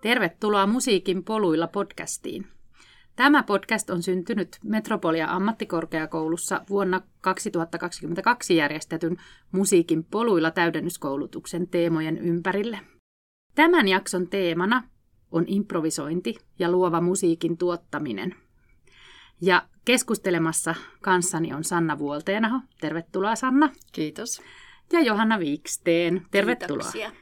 Tervetuloa Musiikin poluilla podcastiin. Tämä podcast on syntynyt Metropolia ammattikorkeakoulussa vuonna 2022 järjestetyn Musiikin poluilla täydennyskoulutuksen teemojen ympärille. Tämän jakson teemana on improvisointi ja luova musiikin tuottaminen. Ja keskustelemassa kanssani on Sanna Vuolteenaho. Tervetuloa Sanna. Kiitos. Ja Johanna Viiksteen. Tervetuloa. Kiitoksia.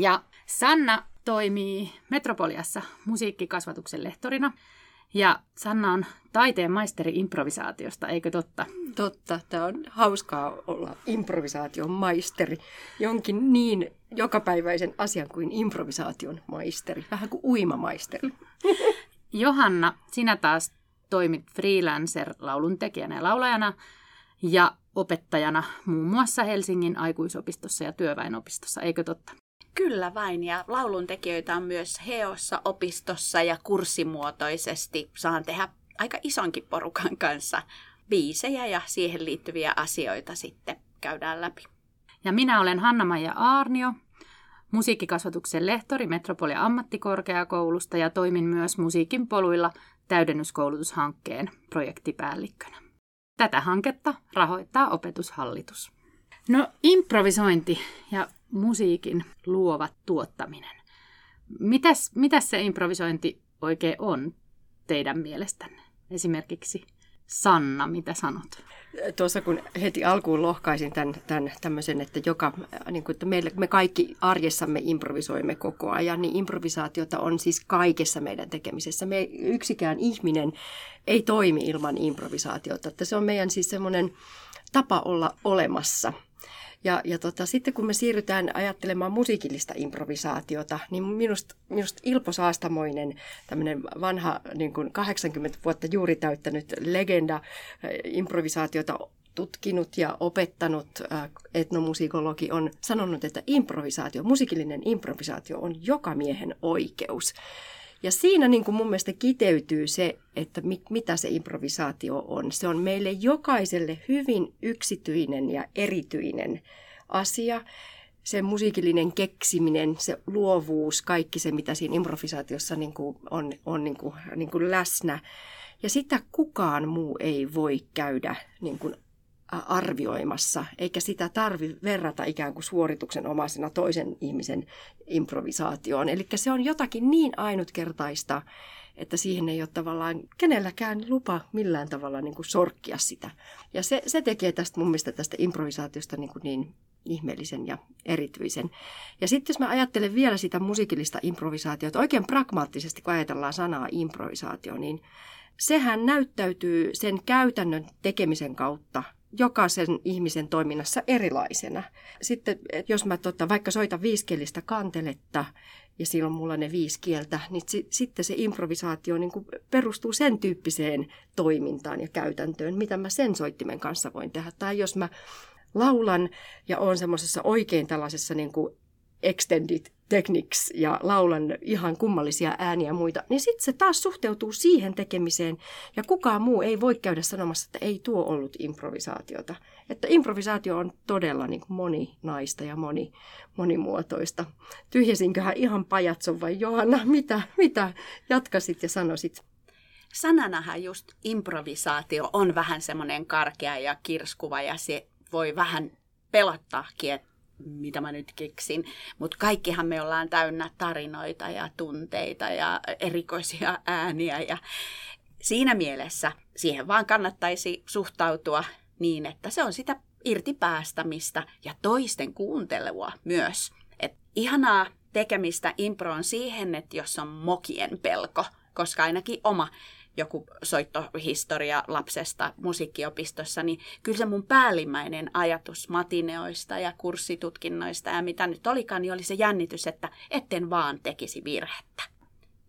Ja Sanna toimii Metropoliassa musiikkikasvatuksen lehtorina. Ja Sanna on taiteen maisteri improvisaatiosta, eikö totta? Totta. Tämä on hauskaa olla improvisaation maisteri. Jonkin niin jokapäiväisen asian kuin improvisaation maisteri. Vähän kuin uimamaisteri. Johanna, sinä taas toimit freelancer-laulun tekijänä ja laulajana ja opettajana muun muassa Helsingin aikuisopistossa ja työväenopistossa, eikö totta? Kyllä vain, ja laulun tekijöitä on myös Heossa opistossa ja kurssimuotoisesti. Saan tehdä aika isonkin porukan kanssa biisejä ja siihen liittyviä asioita sitten käydään läpi. Ja minä olen Hanna-Maija Aarnio, musiikkikasvatuksen lehtori Metropolia ammattikorkeakoulusta ja toimin myös musiikin poluilla täydennyskoulutushankkeen projektipäällikkönä. Tätä hanketta rahoittaa opetushallitus. No improvisointi ja musiikin luova tuottaminen. Mitäs, mitäs se improvisointi oikein on teidän mielestänne? Esimerkiksi Sanna, mitä sanot? Tuossa kun heti alkuun lohkaisin tämän, tämän tämmöisen, että, joka, niin kuin, että meille, me kaikki arjessamme improvisoimme koko ajan, niin improvisaatiota on siis kaikessa meidän tekemisessä. Me yksikään ihminen ei toimi ilman improvisaatiota. Että se on meidän siis semmoinen tapa olla olemassa – ja, ja tota, sitten kun me siirrytään ajattelemaan musiikillista improvisaatiota, niin minusta, minusta Ilpo Saastamoinen, tämmöinen vanha niin kuin 80 vuotta juuri täyttänyt legenda improvisaatiota tutkinut ja opettanut etnomusiikologi on sanonut, että improvisaatio, musiikillinen improvisaatio on joka miehen oikeus. Ja siinä niin kuin mun mielestä kiteytyy se, että mit, mitä se improvisaatio on. Se on meille jokaiselle hyvin yksityinen ja erityinen asia. Se musiikillinen keksiminen, se luovuus, kaikki se, mitä siinä improvisaatiossa niin kuin on, on niin kuin, niin kuin läsnä. Ja sitä kukaan muu ei voi käydä niin kuin arvioimassa, eikä sitä tarvi verrata ikään kuin suorituksen omaisena toisen ihmisen improvisaatioon. Eli se on jotakin niin ainutkertaista, että siihen ei ole tavallaan kenelläkään lupa millään tavalla niin kuin sorkkia sitä. Ja se, se tekee tästä mun mielestä tästä improvisaatiosta niin, kuin niin ihmeellisen ja erityisen. Ja sitten jos mä ajattelen vielä sitä musiikillista improvisaatiota, oikein pragmaattisesti kun ajatellaan sanaa improvisaatio, niin sehän näyttäytyy sen käytännön tekemisen kautta jokaisen ihmisen toiminnassa erilaisena. Sitten jos mä tota, vaikka soitan viiskielistä kanteletta ja silloin mulla ne viisi kieltä, niin si- sitten se improvisaatio niin kuin perustuu sen tyyppiseen toimintaan ja käytäntöön, mitä mä sen soittimen kanssa voin tehdä. Tai jos mä laulan ja on semmoisessa oikein tällaisessa niin kuin extended techniques ja laulan ihan kummallisia ääniä ja muita, niin sitten se taas suhteutuu siihen tekemiseen ja kukaan muu ei voi käydä sanomassa, että ei tuo ollut improvisaatiota. Että improvisaatio on todella niin kuin moninaista ja moni, monimuotoista. Tyhjäsinköhän ihan pajatson vai Johanna, mitä, mitä jatkasit ja sanoisit? Sananahan just improvisaatio on vähän semmoinen karkea ja kirskuva ja se voi vähän pelottaakin, että mitä mä nyt keksin, mutta kaikkihan me ollaan täynnä tarinoita ja tunteita ja erikoisia ääniä ja siinä mielessä siihen vaan kannattaisi suhtautua niin, että se on sitä irtipäästämistä ja toisten kuuntelua myös. Et ihanaa tekemistä impro on siihen, että jos on mokien pelko, koska ainakin oma joku soittohistoria lapsesta musiikkiopistossa, niin kyllä se mun päällimmäinen ajatus matineoista ja kurssitutkinnoista ja mitä nyt olikaan, niin oli se jännitys, että etten vaan tekisi virhettä.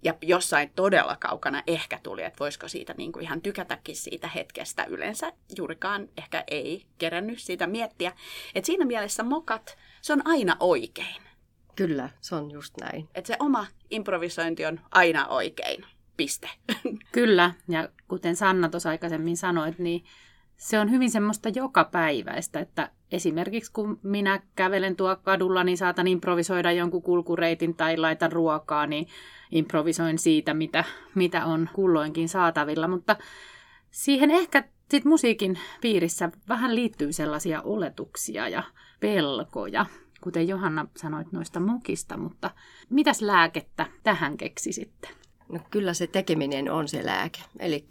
Ja jossain todella kaukana ehkä tuli, että voisiko siitä niin kuin ihan tykätäkin siitä hetkestä. Yleensä juurikaan ehkä ei kerännyt siitä miettiä. Että siinä mielessä mokat, se on aina oikein. Kyllä, se on just näin. Että se oma improvisointi on aina oikein. Piste. Kyllä, ja kuten Sanna tuossa aikaisemmin sanoit, niin se on hyvin semmoista jokapäiväistä, että, esimerkiksi kun minä kävelen tuo kadulla, niin saatan improvisoida jonkun kulkureitin tai laitan ruokaa, niin improvisoin siitä, mitä, mitä on kulloinkin saatavilla. Mutta siihen ehkä sit musiikin piirissä vähän liittyy sellaisia oletuksia ja pelkoja, kuten Johanna sanoit noista mukista, mutta mitäs lääkettä tähän keksisitte? No kyllä se tekeminen on se lääke. Eli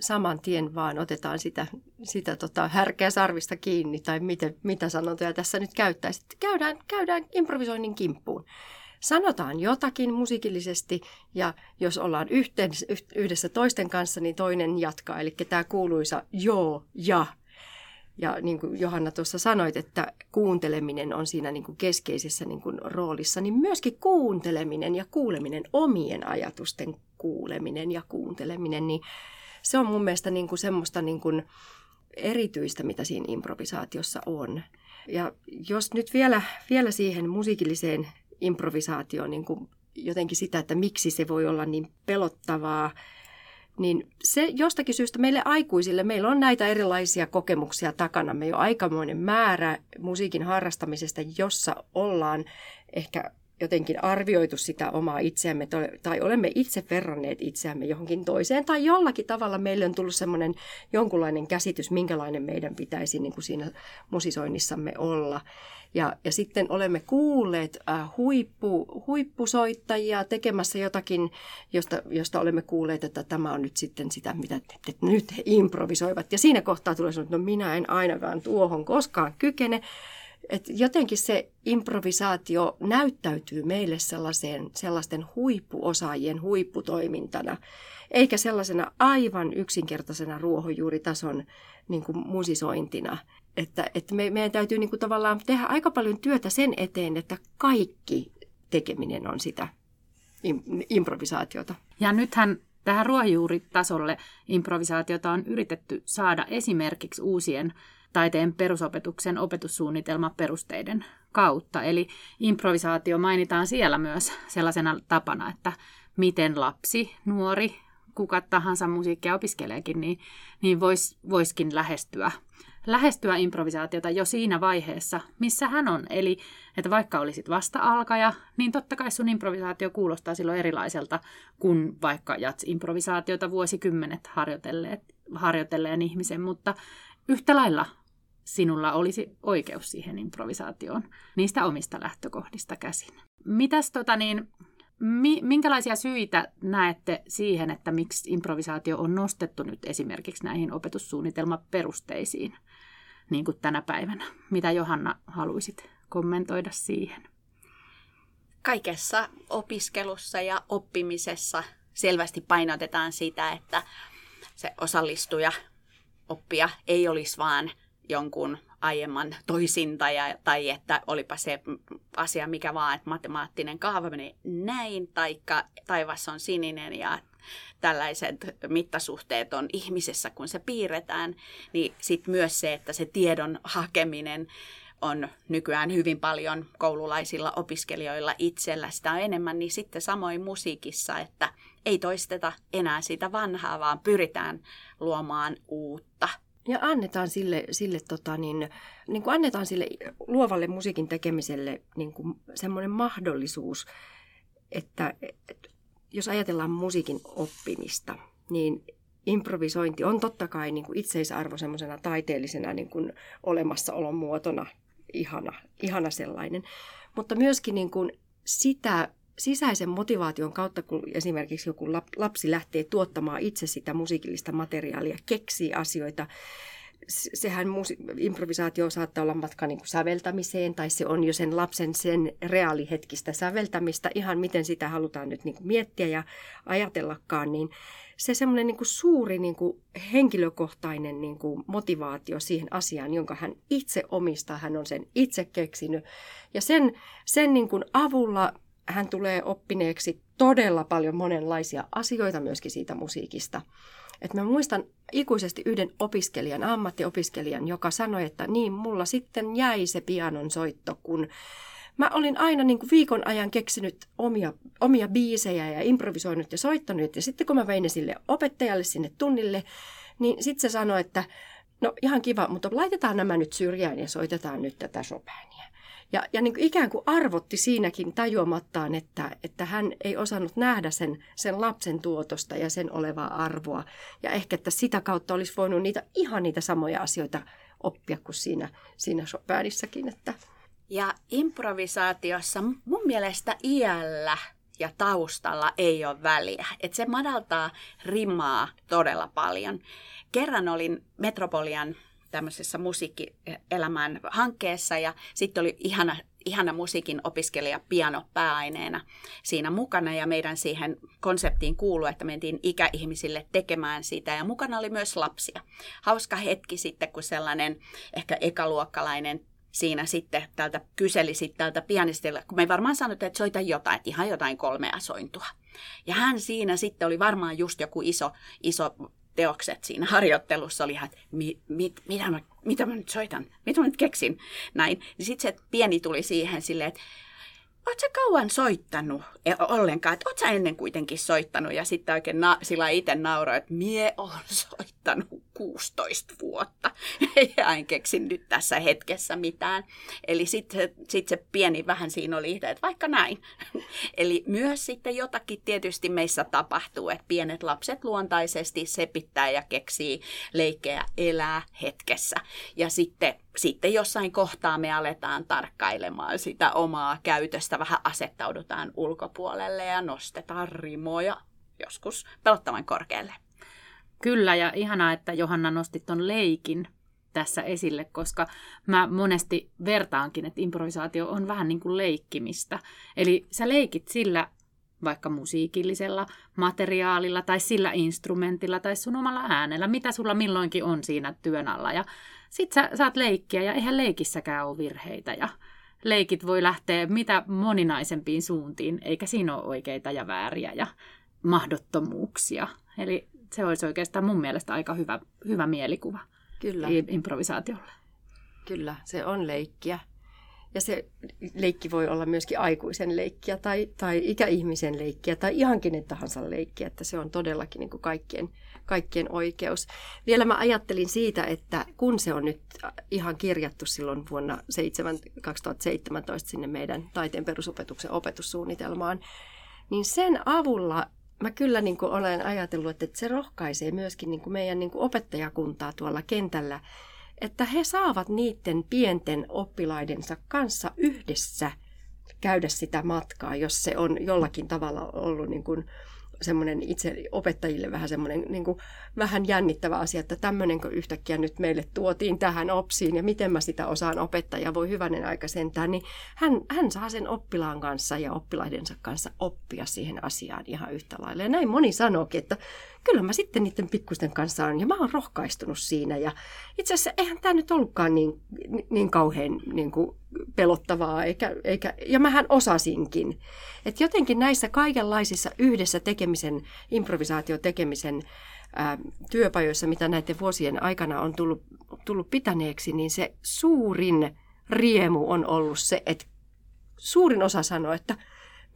saman tien vaan otetaan sitä, sitä tota härkeä sarvista kiinni, tai miten, mitä sanontoja tässä nyt käyttäisi. Käydään, käydään improvisoinnin kimppuun. Sanotaan jotakin musiikillisesti, ja jos ollaan yhteen, yhdessä toisten kanssa, niin toinen jatkaa. Eli tämä kuuluisa joo ja. Ja niin kuin Johanna tuossa sanoit, että kuunteleminen on siinä niin kuin keskeisessä niin kuin roolissa, niin myöskin kuunteleminen ja kuuleminen, omien ajatusten kuuleminen ja kuunteleminen, niin se on mun mielestä niin kuin semmoista niin kuin erityistä, mitä siinä improvisaatiossa on. Ja jos nyt vielä, vielä siihen musiikilliseen improvisaatioon niin kuin jotenkin sitä, että miksi se voi olla niin pelottavaa, niin se jostakin syystä meille aikuisille, meillä on näitä erilaisia kokemuksia takana. Me jo aikamoinen määrä musiikin harrastamisesta, jossa ollaan ehkä jotenkin arvioitu sitä omaa itseämme tai olemme itse verranneet itseämme johonkin toiseen tai jollakin tavalla meille on tullut semmoinen jonkunlainen käsitys, minkälainen meidän pitäisi niin kuin siinä musisoinnissamme olla. Ja, ja sitten olemme kuulleet äh, huippu, huippusoittajia tekemässä jotakin, josta, josta olemme kuulleet, että tämä on nyt sitten sitä, mitä että nyt he improvisoivat. Ja siinä kohtaa tulee sanoa, että no minä en ainakaan tuohon koskaan kykene. Et jotenkin se improvisaatio näyttäytyy meille sellaiseen, sellaisten huippuosaajien huipputoimintana, eikä sellaisena aivan yksinkertaisena ruohonjuuritason niin kuin musisointina. Että, että me, meidän täytyy niin kuin tavallaan tehdä aika paljon työtä sen eteen, että kaikki tekeminen on sitä im, improvisaatiota. Ja nythän tähän ruohonjuuritasolle improvisaatiota on yritetty saada esimerkiksi uusien taiteen perusopetuksen opetussuunnitelmaperusteiden kautta. Eli improvisaatio mainitaan siellä myös sellaisena tapana, että miten lapsi, nuori, kuka tahansa musiikkia opiskeleekin, niin, niin vois, voiskin lähestyä, lähestyä improvisaatiota jo siinä vaiheessa, missä hän on. Eli että vaikka olisit vasta-alkaja, niin totta kai sun improvisaatio kuulostaa silloin erilaiselta kuin vaikka jats-improvisaatiota vuosikymmenet harjoitelleet, harjoitelleen ihmisen, mutta yhtä lailla sinulla olisi oikeus siihen improvisaatioon niistä omista lähtökohdista käsin. Mitäs tota niin, mi, minkälaisia syitä näette siihen, että miksi improvisaatio on nostettu nyt esimerkiksi näihin opetussuunnitelmaperusteisiin niin kuin tänä päivänä? Mitä Johanna haluaisit kommentoida siihen? Kaikessa opiskelussa ja oppimisessa selvästi painotetaan sitä, että se osallistuja, oppija ei olisi vaan jonkun aiemman toisintaja, tai että olipa se asia mikä vaan, että matemaattinen kaava menee näin, taikka taivas on sininen ja tällaiset mittasuhteet on ihmisessä, kun se piirretään, niin sitten myös se, että se tiedon hakeminen on nykyään hyvin paljon koululaisilla opiskelijoilla itsellä sitä on enemmän, niin sitten samoin musiikissa, että ei toisteta enää sitä vanhaa, vaan pyritään luomaan uutta. Ja annetaan sille, sille, tota, niin, niin kuin annetaan sille luovalle musiikin tekemiselle niin kuin semmoinen mahdollisuus, että, että jos ajatellaan musiikin oppimista, niin improvisointi on totta kai niin kuin itseisarvo semmoisena taiteellisena niin kuin olemassaolon muotona ihana, ihana sellainen. Mutta myöskin niin kuin sitä sisäisen motivaation kautta, kun esimerkiksi joku lapsi lähtee tuottamaan itse sitä musiikillista materiaalia, keksii asioita, sehän improvisaatio saattaa olla matka niin kuin säveltämiseen tai se on jo sen lapsen sen reaalihetkistä säveltämistä, ihan miten sitä halutaan nyt niin kuin miettiä ja ajatellakaan, niin se semmoinen niin suuri niin kuin henkilökohtainen niin kuin motivaatio siihen asiaan, jonka hän itse omistaa, hän on sen itse keksinyt. Ja sen, sen niin kuin avulla hän tulee oppineeksi todella paljon monenlaisia asioita myöskin siitä musiikista. Et mä muistan ikuisesti yhden opiskelijan, ammattiopiskelijan, joka sanoi, että niin, mulla sitten jäi se pianon soitto, kun mä olin aina niin kuin viikon ajan keksinyt omia, omia biisejä ja improvisoinut ja soittanut. Ja sitten kun mä vein ne sille opettajalle sinne tunnille, niin sitten se sanoi, että no ihan kiva, mutta laitetaan nämä nyt syrjään ja soitetaan nyt tätä Chopinia. Ja, ja niin kuin ikään kuin arvotti siinäkin tajuamattaan, että, että hän ei osannut nähdä sen, sen lapsen tuotosta ja sen olevaa arvoa. Ja ehkä, että sitä kautta olisi voinut niitä ihan niitä samoja asioita oppia kuin siinä, siinä Chopinissakin. Että. Ja improvisaatiossa mun mielestä iällä ja taustalla ei ole väliä. Että se madaltaa rimaa todella paljon. Kerran olin Metropolian tämmöisessä musiikkielämän hankkeessa ja sitten oli ihana, ihana musiikin opiskelija piano pääaineena siinä mukana ja meidän siihen konseptiin kuuluu, että mentiin ikäihmisille tekemään sitä ja mukana oli myös lapsia. Hauska hetki sitten, kun sellainen ehkä ekaluokkalainen siinä sitten tältä kyseli sitten tältä pianistilla, kun me ei varmaan sanottu, että soita jotain, että ihan jotain kolmea sointua. Ja hän siinä sitten oli varmaan just joku iso, iso teokset siinä harjoittelussa oli, että mi, mit, mitä, mä, mitä mä nyt soitan, mitä mä nyt keksin, näin. Sitten se pieni tuli siihen silleen, että oot sä kauan soittanut e, ollenkaan, että oot sä ennen kuitenkin soittanut ja sitten oikein na, sillä itse nauroi, että mie on soittanut 16 vuotta ja en keksi nyt tässä hetkessä mitään. Eli sitten sit se pieni vähän siinä oli itse, että vaikka näin. Eli myös sitten jotakin tietysti meissä tapahtuu, että pienet lapset luontaisesti sepittää ja keksii leikkejä elää hetkessä. Ja sitten sitten jossain kohtaa me aletaan tarkkailemaan sitä omaa käytöstä, vähän asettaudutaan ulkopuolelle ja nostetaan rimoja joskus pelottavan korkealle. Kyllä, ja ihanaa, että Johanna nostit ton leikin tässä esille, koska mä monesti vertaankin, että improvisaatio on vähän niin kuin leikkimistä. Eli sä leikit sillä vaikka musiikillisella materiaalilla tai sillä instrumentilla tai sun omalla äänellä, mitä sulla milloinkin on siinä työn alla. Ja sit sä saat leikkiä ja eihän leikissäkään ole virheitä ja leikit voi lähteä mitä moninaisempiin suuntiin, eikä siinä ole oikeita ja vääriä ja mahdottomuuksia. Eli se olisi oikeastaan mun mielestä aika hyvä, hyvä mielikuva Kyllä. improvisaatiolle. Kyllä, se on leikkiä. Ja se leikki voi olla myöskin aikuisen leikkiä tai, tai ikäihmisen leikkiä tai ihan kenen tahansa leikkiä, että se on todellakin niin kuin kaikkien, kaikkien oikeus. Vielä mä ajattelin siitä, että kun se on nyt ihan kirjattu silloin vuonna 7, 2017 sinne meidän taiteen perusopetuksen opetussuunnitelmaan, niin sen avulla mä kyllä niin kuin olen ajatellut, että se rohkaisee myöskin niin kuin meidän niin kuin opettajakuntaa tuolla kentällä, että he saavat niiden pienten oppilaidensa kanssa yhdessä käydä sitä matkaa, jos se on jollakin tavalla ollut niin kuin semmoinen itse opettajille vähän semmoinen niin kuin, vähän jännittävä asia, että tämmöinenkö yhtäkkiä nyt meille tuotiin tähän OPSiin ja miten mä sitä osaan opettaa ja voi hyvänen aika sentään, niin hän, hän saa sen oppilaan kanssa ja oppilaidensa kanssa oppia siihen asiaan ihan yhtä lailla. Ja näin moni sanookin, että kyllä mä sitten niiden pikkusten kanssa on ja mä oon rohkaistunut siinä ja itse asiassa eihän tämä nyt ollutkaan niin, niin kauhean niin kuin pelottavaa, eikä, eikä, ja mähän osasinkin. Et jotenkin näissä kaikenlaisissa yhdessä tekemisen, improvisaatiotekemisen ää, työpajoissa, mitä näiden vuosien aikana on tullut, tullut pitäneeksi, niin se suurin riemu on ollut se, että suurin osa sanoo, että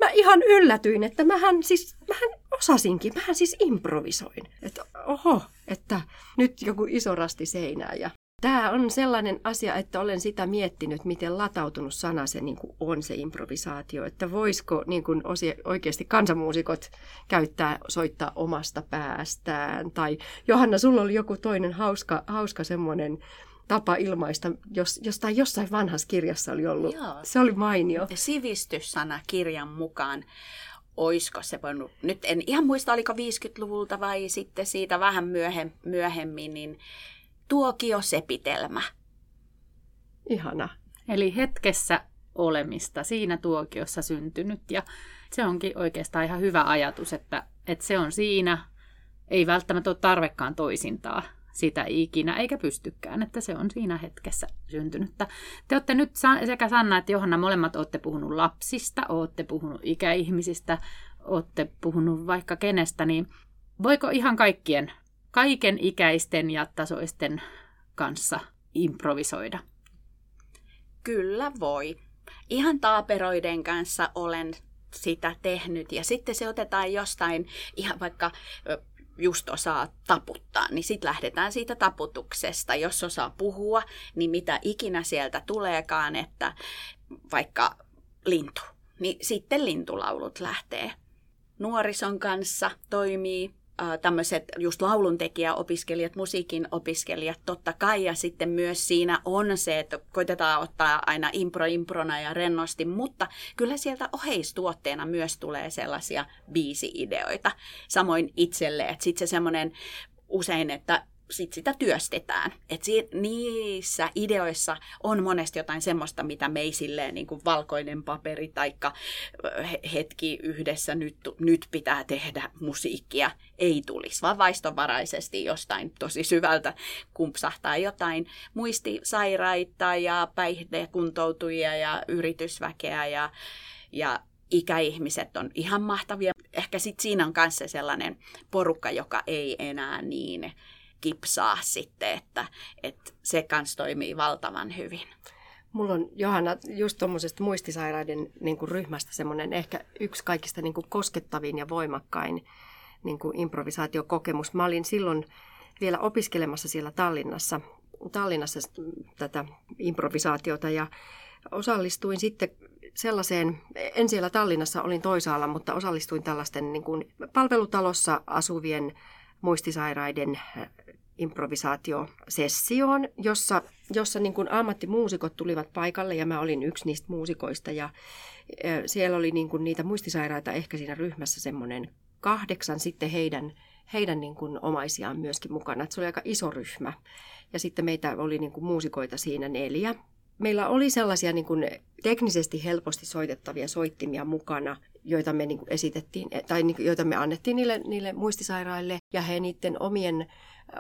mä ihan yllätyin, että mähän siis, mähän osasinkin, mähän siis improvisoin. Että oho, että nyt joku iso rasti seinää ja Tämä on sellainen asia, että olen sitä miettinyt, miten latautunut sana se niin kuin on se improvisaatio. Että voisiko niin kuin oikeasti kansanmuusikot käyttää, soittaa omasta päästään. Tai Johanna, sulla oli joku toinen hauska, hauska semmoinen tapa ilmaista, jos, jostain jossain vanhassa kirjassa oli ollut. Joo. Se oli mainio. Sivistyssana kirjan mukaan oisko se voinut, nyt en ihan muista, oliko 50-luvulta vai sitten siitä vähän myöhemmin, niin tuokiosepitelmä. Ihana. Eli hetkessä olemista, siinä tuokiossa syntynyt. Ja se onkin oikeastaan ihan hyvä ajatus, että, että se on siinä, ei välttämättä ole tarvekaan toisintaa sitä ikinä, eikä pystykään, että se on siinä hetkessä syntynyttä. Te olette nyt sekä Sanna että Johanna molemmat olette puhunut lapsista, olette puhunut ikäihmisistä, olette puhunut vaikka kenestä, niin voiko ihan kaikkien kaiken ikäisten ja tasoisten kanssa improvisoida? Kyllä voi. Ihan taaperoiden kanssa olen sitä tehnyt ja sitten se otetaan jostain ihan vaikka just osaa taputtaa, niin sitten lähdetään siitä taputuksesta. Jos osaa puhua, niin mitä ikinä sieltä tuleekaan, että vaikka lintu, niin sitten lintulaulut lähtee. Nuorison kanssa toimii tämmöiset just lauluntekijäopiskelijat, musiikin opiskelijat totta kai. Ja sitten myös siinä on se, että koitetaan ottaa aina impro improna ja rennosti, mutta kyllä sieltä oheistuotteena myös tulee sellaisia biisi-ideoita. Samoin itselle, että sitten se semmoinen usein, että sit sitä työstetään. Et si- niissä ideoissa on monesti jotain semmoista, mitä me ei silleen niin kuin valkoinen paperi tai hetki yhdessä nyt, nyt pitää tehdä musiikkia ei tulisi, vaan vaistovaraisesti jostain tosi syvältä kumpsahtaa jotain muistisairaita ja päihdekuntoutujia ja yritysväkeä ja, ja ikäihmiset on ihan mahtavia. Ehkä sitten siinä on kanssa sellainen porukka, joka ei enää niin kipsaa sitten, että, että se kanssa toimii valtavan hyvin. Mulla on Johanna just tuommoisesta muistisairaiden niin kuin ryhmästä semmoinen ehkä yksi kaikista niin kuin koskettavin ja voimakkain niin kuin improvisaatiokokemus. Mä olin silloin vielä opiskelemassa siellä Tallinnassa, Tallinnassa tätä improvisaatiota ja osallistuin sitten sellaiseen, en siellä Tallinnassa, olin toisaalla, mutta osallistuin tällaisten niin kuin palvelutalossa asuvien muistisairaiden improvisaatiosessioon, jossa, jossa niin kuin ammattimuusikot tulivat paikalle ja mä olin yksi niistä muusikoista ja siellä oli niin kuin niitä muistisairaita ehkä siinä ryhmässä semmoinen kahdeksan sitten heidän, heidän niin kuin omaisiaan myöskin mukana. Että se oli aika iso ryhmä ja sitten meitä oli niin kuin muusikoita siinä neljä. Meillä oli sellaisia niin kuin teknisesti helposti soitettavia soittimia mukana, joita me niin kuin esitettiin, tai niin kuin, joita me annettiin niille, niille muistisairaille, ja he niiden omien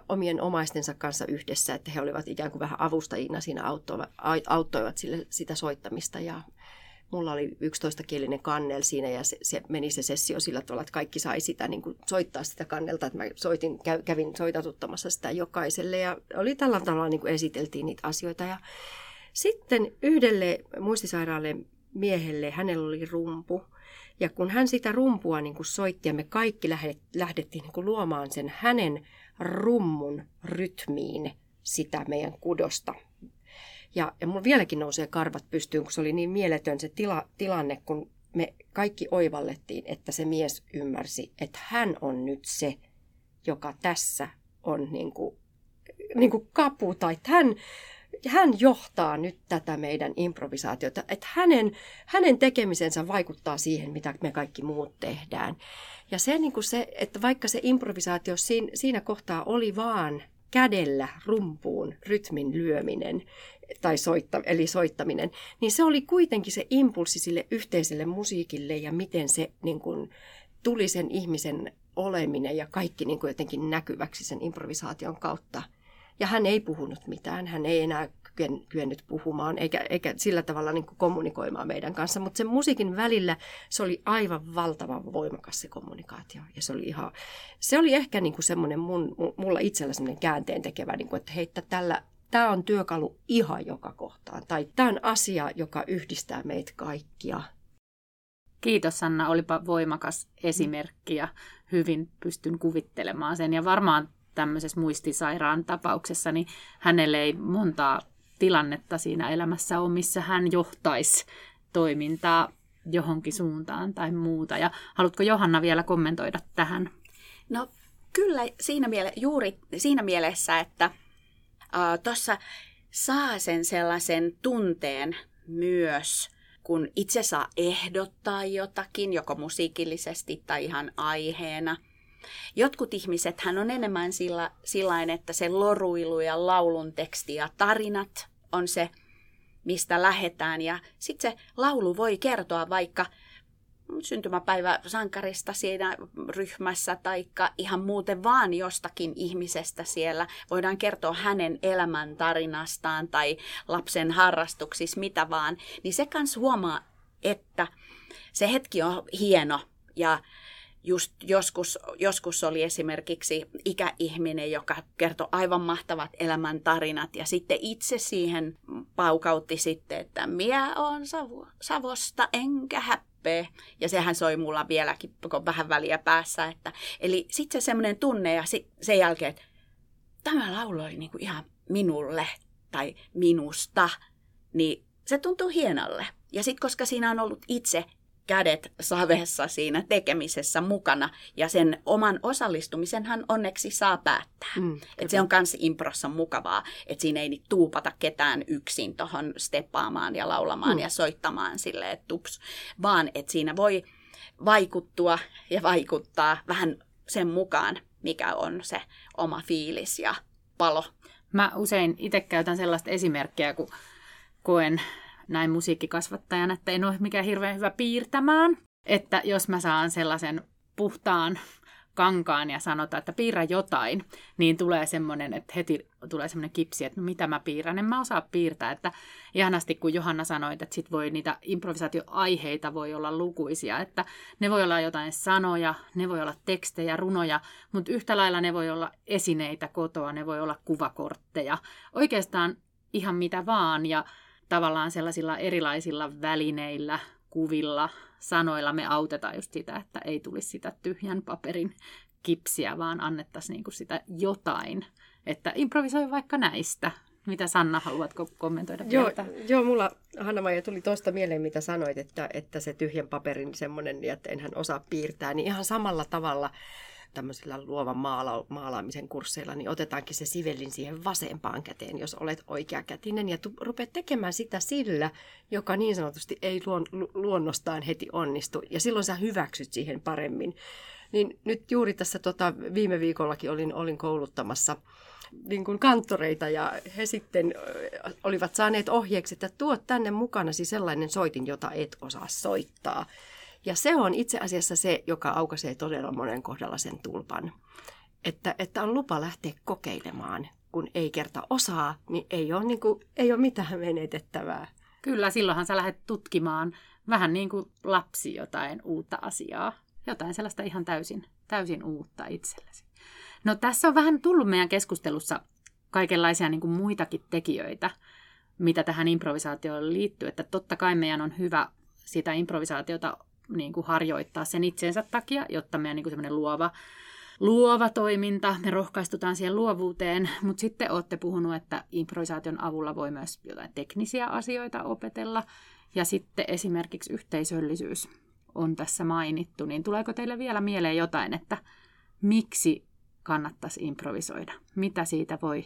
omien omaistensa kanssa yhdessä, että he olivat ikään kuin vähän avustajina siinä auttoivat, auttoivat sille, sitä soittamista. Ja mulla oli 11-kielinen kannel siinä ja se, se meni se sessio sillä tavalla, että kaikki sai sitä niin kuin soittaa sitä kannelta, että mä soitin, kävin soitatuttamassa sitä jokaiselle. Ja oli tällä tavalla niin kuin esiteltiin niitä asioita ja sitten yhdelle muistisairaalle miehelle, hänellä oli rumpu ja kun hän sitä rumpua niin kuin soitti ja me kaikki lähdettiin niin kuin luomaan sen hänen rummun rytmiin sitä meidän kudosta. Ja, ja mulla vieläkin nousee karvat pystyyn, kun se oli niin mieletön se tila, tilanne, kun me kaikki oivallettiin, että se mies ymmärsi, että hän on nyt se, joka tässä on niin kuin, niin kuin kapu, tai hän, hän johtaa nyt tätä meidän improvisaatiota, että hänen, hänen tekemisensä vaikuttaa siihen, mitä me kaikki muut tehdään. Ja se, niin kuin se, että vaikka se improvisaatio siinä, siinä kohtaa oli vaan kädellä rumpuun rytmin lyöminen, tai soitta, eli soittaminen, niin se oli kuitenkin se impulssi sille yhteiselle musiikille ja miten se niin kuin, tuli sen ihmisen oleminen ja kaikki niin kuin jotenkin näkyväksi sen improvisaation kautta. Ja hän ei puhunut mitään, hän ei enää kyennyt puhumaan eikä, eikä sillä tavalla niin kommunikoimaan meidän kanssa. Mutta sen musiikin välillä se oli aivan valtavan voimakas se kommunikaatio. Ja se oli, ihan, se oli ehkä niin kuin semmoinen mun, mulla itsellä semmoinen käänteen tekevä, niin kuin, että hei, tällä, tämä on työkalu ihan joka kohtaan. Tai tämä on asia, joka yhdistää meitä kaikkia. Kiitos Sanna, olipa voimakas esimerkki ja hyvin pystyn kuvittelemaan sen. Ja varmaan tämmöisessä muistisairaan tapauksessa, niin hänelle ei montaa tilannetta siinä elämässä on, missä hän johtaisi toimintaa johonkin suuntaan tai muuta. Ja haluatko Johanna vielä kommentoida tähän? No kyllä siinä miele- juuri siinä mielessä, että äh, tuossa saa sen sellaisen tunteen myös, kun itse saa ehdottaa jotakin, joko musiikillisesti tai ihan aiheena. Jotkut ihmiset hän on enemmän sillä, sillain, että se loruilu ja laulun teksti ja tarinat on se, mistä lähetään. Ja sitten se laulu voi kertoa vaikka syntymäpäivä sankarista siinä ryhmässä tai ihan muuten vaan jostakin ihmisestä siellä. Voidaan kertoa hänen elämän tarinastaan tai lapsen harrastuksissa, mitä vaan. Niin se kanssa huomaa, että se hetki on hieno ja just joskus, joskus oli esimerkiksi ikäihminen, joka kertoi aivan mahtavat elämäntarinat ja sitten itse siihen paukautti sitten, että minä on Savo, Savosta enkä häppää upea. Ja sehän soi mulla vieläkin vähän väliä päässä. Että, eli sitten se semmoinen tunne ja sit, sen jälkeen, että tämä laulu oli niinku ihan minulle tai minusta, niin se tuntuu hienolle. Ja sitten koska siinä on ollut itse kädet savessa siinä tekemisessä mukana ja sen oman osallistumisenhan onneksi saa päättää. Mm, et se on myös improssa mukavaa, että siinä ei nyt tuupata ketään yksin tuohon steppaamaan ja laulamaan mm. ja soittamaan silleen tups, vaan että siinä voi vaikuttua ja vaikuttaa vähän sen mukaan, mikä on se oma fiilis ja palo. Mä usein itse käytän sellaista esimerkkiä, kun koen näin musiikkikasvattajana, että en ole mikään hirveän hyvä piirtämään. Että jos mä saan sellaisen puhtaan kankaan ja sanotaan, että piirrä jotain, niin tulee semmoinen, että heti tulee semmoinen kipsi, että no mitä mä piirrän, en mä osaa piirtää. Että ihanasti kun Johanna sanoi, että sit voi niitä improvisaatioaiheita voi olla lukuisia, että ne voi olla jotain sanoja, ne voi olla tekstejä, runoja, mutta yhtä lailla ne voi olla esineitä kotoa, ne voi olla kuvakortteja, oikeastaan ihan mitä vaan ja tavallaan sellaisilla erilaisilla välineillä, kuvilla, sanoilla me autetaan just sitä, että ei tulisi sitä tyhjän paperin kipsiä, vaan annettaisiin niinku sitä jotain. Että improvisoi vaikka näistä. Mitä Sanna, haluatko kommentoida joo, Joo, mulla hanna tuli tuosta mieleen, mitä sanoit, että, että se tyhjän paperin semmoinen, että enhän osaa piirtää, niin ihan samalla tavalla tämmöisillä luovan maala- maalaamisen kursseilla, niin otetaankin se sivellin siihen vasempaan käteen, jos olet oikeakätinen, ja tu- rupeat tekemään sitä sillä, joka niin sanotusti ei luon, luonnostaan heti onnistu, ja silloin sä hyväksyt siihen paremmin. Niin nyt juuri tässä tota, viime viikollakin olin, olin kouluttamassa niin kuin kanttoreita ja he sitten olivat saaneet ohjeeksi, että tuo tänne mukanasi sellainen soitin, jota et osaa soittaa. Ja se on itse asiassa se, joka aukaisee todella monen kohdalla sen tulpan. Että, että on lupa lähteä kokeilemaan. Kun ei kerta osaa, niin ei ole, niin kuin, ei ole mitään menetettävää. Kyllä, silloinhan sä lähdet tutkimaan vähän niin kuin lapsi jotain uutta asiaa. Jotain sellaista ihan täysin, täysin uutta itsellesi. No tässä on vähän tullut meidän keskustelussa kaikenlaisia niin kuin muitakin tekijöitä, mitä tähän improvisaatioon liittyy. Että totta kai meidän on hyvä sitä improvisaatiota niin kuin harjoittaa sen itsensä takia, jotta meidän niin kuin luova, luova toiminta, me rohkaistutaan siihen luovuuteen, mutta sitten olette puhunut, että improvisaation avulla voi myös jotain teknisiä asioita opetella, ja sitten esimerkiksi yhteisöllisyys on tässä mainittu, niin tuleeko teille vielä mieleen jotain, että miksi kannattaisi improvisoida? Mitä siitä voi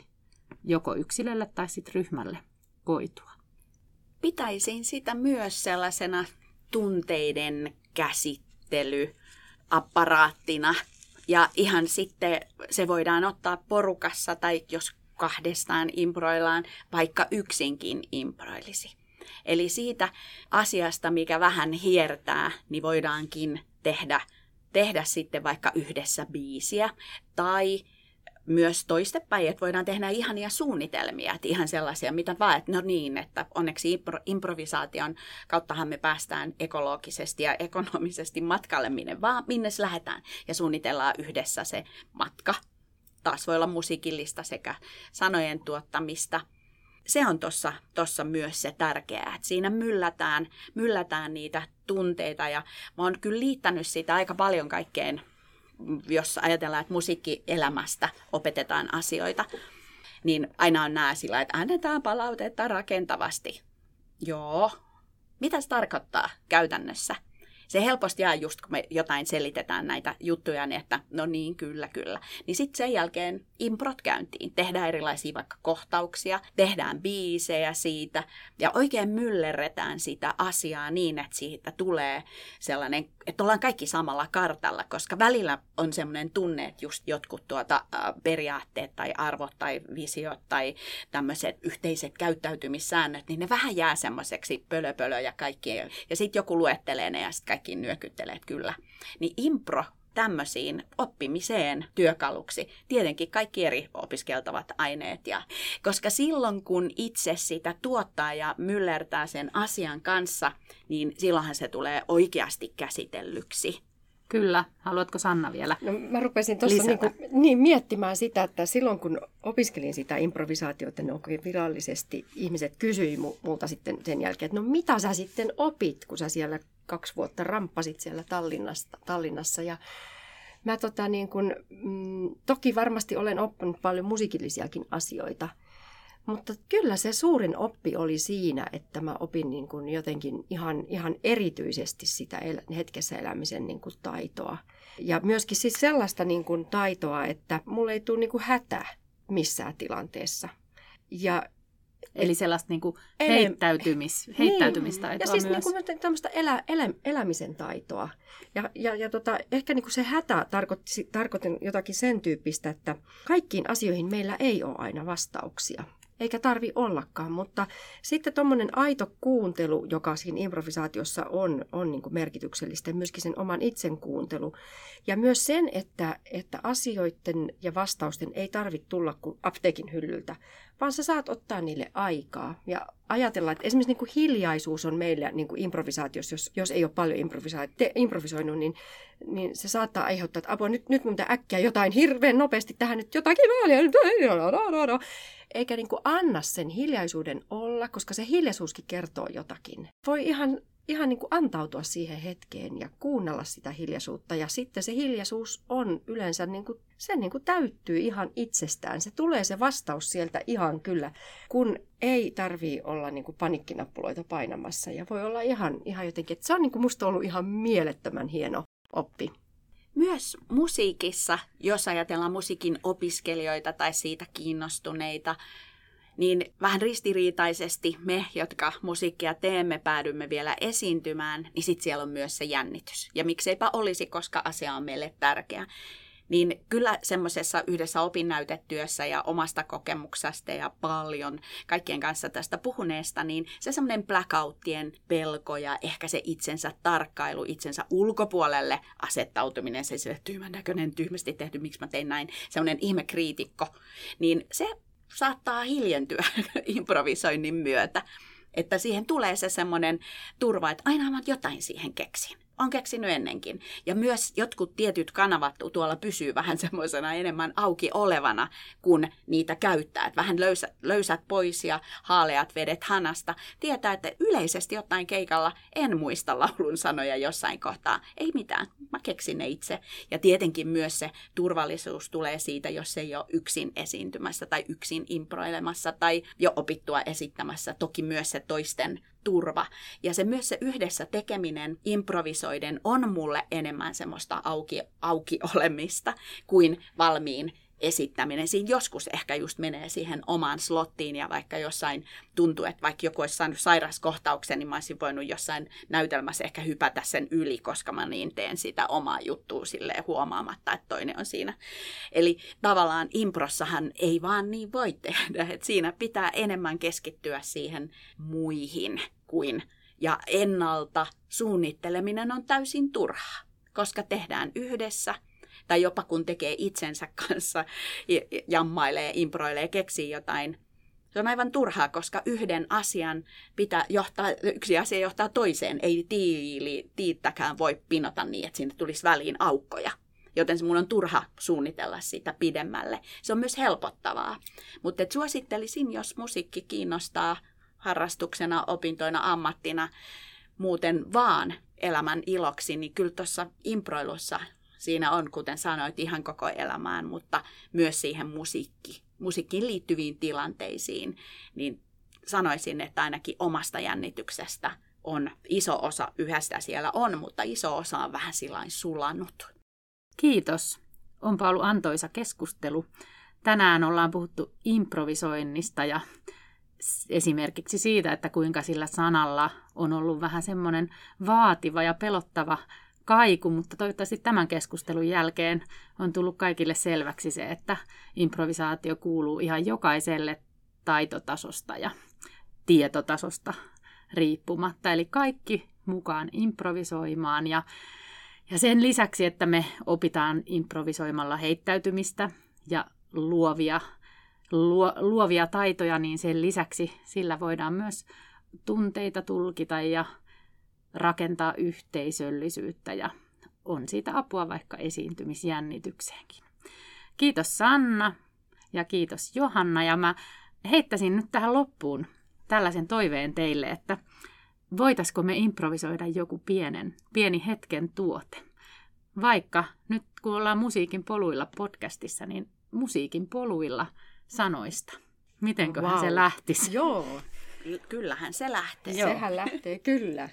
joko yksilölle tai sitten ryhmälle koitua? Pitäisin sitä myös sellaisena tunteiden käsittelyaparaattina. Ja ihan sitten se voidaan ottaa porukassa tai jos kahdestaan improillaan, vaikka yksinkin improilisi. Eli siitä asiasta, mikä vähän hiertää, niin voidaankin tehdä, tehdä sitten vaikka yhdessä biisiä tai myös toistepäin, että voidaan tehdä ihania suunnitelmia, että ihan sellaisia, mitä vaan, että no niin, että onneksi impro- improvisaation kauttahan me päästään ekologisesti ja ekonomisesti matkalle, minne vaan, minne lähdetään ja suunnitellaan yhdessä se matka. Taas voi olla musiikillista sekä sanojen tuottamista. Se on tuossa tossa myös se tärkeää, että siinä myllätään, myllätään niitä tunteita ja mä oon kyllä liittänyt sitä aika paljon kaikkeen jos ajatellaan, että musiikkielämästä opetetaan asioita, niin aina on nämä sillä, että annetaan palautetta rakentavasti. Joo. Mitä se tarkoittaa käytännössä? Se helposti jää just, kun me jotain selitetään näitä juttuja, niin että no niin, kyllä, kyllä. Niin sitten sen jälkeen improt käyntiin. Tehdään erilaisia vaikka kohtauksia, tehdään biisejä siitä ja oikein myllerretään sitä asiaa niin, että siitä tulee sellainen, että ollaan kaikki samalla kartalla, koska välillä on sellainen tunne, että just jotkut tuota, periaatteet tai arvot tai visiot tai tämmöiset yhteiset käyttäytymissäännöt, niin ne vähän jää semmoiseksi pölöpölö ja kaikki. Ja sitten joku luettelee ne ja sitten kaikki nyökyttelee, kyllä. Niin impro tämmöisiin oppimiseen työkaluksi. Tietenkin kaikki eri opiskeltavat aineet. Ja, koska silloin kun itse sitä tuottaa ja myllertää sen asian kanssa, niin silloinhan se tulee oikeasti käsitellyksi. Kyllä. Haluatko Sanna vielä No, mä rupesin tuossa niin, niin miettimään sitä, että silloin kun opiskelin sitä improvisaatiota niin oikein virallisesti, ihmiset kysyi multa sitten sen jälkeen, että no mitä sä sitten opit, kun sä siellä kaksi vuotta ramppasit siellä Tallinnassa, Tallinnassa ja Mä tota niin kun, mm, toki varmasti olen oppinut paljon musiikillisiakin asioita, mutta kyllä se suurin oppi oli siinä, että mä opin niin kun jotenkin ihan, ihan erityisesti sitä el- hetkessä elämisen niin kun taitoa. Ja myöskin siis sellaista niin kun taitoa, että mulle ei tule niin hätä missään tilanteessa. Ja Eli sellaista niin kuin heittäytymis, niin. heittäytymistaitoa Ja siis myös. Niin kuin tämmöistä elä, elä, elämisen taitoa. Ja, ja, ja tota, ehkä niin kuin se hätä tarkoitti, tarkoitin jotakin sen tyyppistä, että kaikkiin asioihin meillä ei ole aina vastauksia eikä tarvi ollakaan, mutta sitten tuommoinen aito kuuntelu, joka siinä improvisaatiossa on, on niin merkityksellistä, myöskin sen oman itsen kuuntelu. Ja myös sen, että, että asioiden ja vastausten ei tarvitse tulla kuin apteekin hyllyltä, vaan sä saat ottaa niille aikaa ja ajatella, että esimerkiksi niin kuin hiljaisuus on meillä niin kuin improvisaatiossa, jos, jos ei ole paljon improvisoinut, niin, niin se saattaa aiheuttaa, että apua, nyt, nyt mun äkkiä jotain hirveän nopeasti tähän nyt jotakin, eikä niin kuin anna sen hiljaisuuden olla, koska se hiljaisuuskin kertoo jotakin. Voi ihan, ihan niin kuin antautua siihen hetkeen ja kuunnella sitä hiljaisuutta. Ja sitten se hiljaisuus on yleensä, niin kuin, se niin kuin täyttyy ihan itsestään. Se tulee se vastaus sieltä ihan kyllä, kun ei tarvii olla niin kuin panikkinappuloita painamassa. Ja voi olla ihan, ihan jotenkin, että se on niin kuin musta ollut ihan mielettömän hieno oppi. Myös musiikissa, jos ajatellaan musiikin opiskelijoita tai siitä kiinnostuneita, niin vähän ristiriitaisesti me, jotka musiikkia teemme, päädymme vielä esiintymään, niin sitten siellä on myös se jännitys. Ja mikseipä olisi, koska asia on meille tärkeä niin kyllä semmoisessa yhdessä opinnäytetyössä ja omasta kokemuksesta ja paljon kaikkien kanssa tästä puhuneesta, niin se semmoinen blackouttien pelko ja ehkä se itsensä tarkkailu, itsensä ulkopuolelle asettautuminen, se sille tyhmän näköinen, tyhmästi tehty, miksi mä tein näin, semmoinen ihmekriitikko, niin se saattaa hiljentyä improvisoinnin myötä. Että siihen tulee se semmoinen turva, että aina mä jotain siihen keksin on keksinyt ennenkin. Ja myös jotkut tietyt kanavat tuolla pysyy vähän semmoisena enemmän auki olevana, kun niitä käyttää. Että vähän löysät, löysät pois ja haaleat vedet hanasta. Tietää, että yleisesti ottaen keikalla en muista laulun sanoja jossain kohtaa. Ei mitään, mä keksin ne itse. Ja tietenkin myös se turvallisuus tulee siitä, jos ei ole yksin esiintymässä tai yksin improilemassa tai jo opittua esittämässä. Toki myös se toisten turva. Ja se myös se yhdessä tekeminen improvisoiden on mulle enemmän semmoista auki, auki olemista kuin valmiin esittäminen. Siinä joskus ehkä just menee siihen omaan slottiin ja vaikka jossain tuntuu, että vaikka joku olisi saanut sairaskohtauksen, niin mä olisin voinut jossain näytelmässä ehkä hypätä sen yli, koska mä niin teen sitä omaa juttua silleen huomaamatta, että toinen on siinä. Eli tavallaan improssahan ei vaan niin voi tehdä, että siinä pitää enemmän keskittyä siihen muihin kuin ja ennalta suunnitteleminen on täysin turhaa, koska tehdään yhdessä – tai jopa kun tekee itsensä kanssa, jammailee, improilee, keksii jotain. Se on aivan turhaa, koska yhden asian pitää johtaa, yksi asia johtaa toiseen. Ei tiili, tiittäkään voi pinota niin, että sinne tulisi väliin aukkoja. Joten mun on turha suunnitella sitä pidemmälle. Se on myös helpottavaa. Mutta suosittelisin, jos musiikki kiinnostaa harrastuksena, opintoina, ammattina, muuten vaan elämän iloksi, niin kyllä tuossa improilussa siinä on, kuten sanoit, ihan koko elämään, mutta myös siihen musiikki, musiikkiin liittyviin tilanteisiin, niin sanoisin, että ainakin omasta jännityksestä on iso osa, yhdestä siellä on, mutta iso osa on vähän sillain sulannut. Kiitos. Onpa ollut antoisa keskustelu. Tänään ollaan puhuttu improvisoinnista ja esimerkiksi siitä, että kuinka sillä sanalla on ollut vähän semmoinen vaativa ja pelottava kaiku, mutta toivottavasti tämän keskustelun jälkeen on tullut kaikille selväksi se, että improvisaatio kuuluu ihan jokaiselle taitotasosta ja tietotasosta riippumatta. Eli kaikki mukaan improvisoimaan ja, ja sen lisäksi, että me opitaan improvisoimalla heittäytymistä ja luovia, luo, luovia taitoja, niin sen lisäksi sillä voidaan myös tunteita tulkita ja rakentaa yhteisöllisyyttä ja on siitä apua vaikka esiintymisjännitykseenkin. Kiitos Sanna ja kiitos Johanna ja mä heittäisin nyt tähän loppuun tällaisen toiveen teille, että voitaisiko me improvisoida joku pienen, pieni hetken tuote. Vaikka nyt kun ollaan musiikin poluilla podcastissa, niin musiikin poluilla sanoista. Mitenköhän wow. se lähtisi? Joo. Kyllähän se lähtee. Joo. Sehän lähtee, kyllä.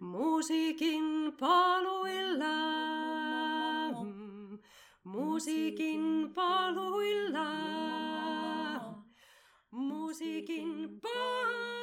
Musiikin paluilla, musiikin paluilla. musiikin paa.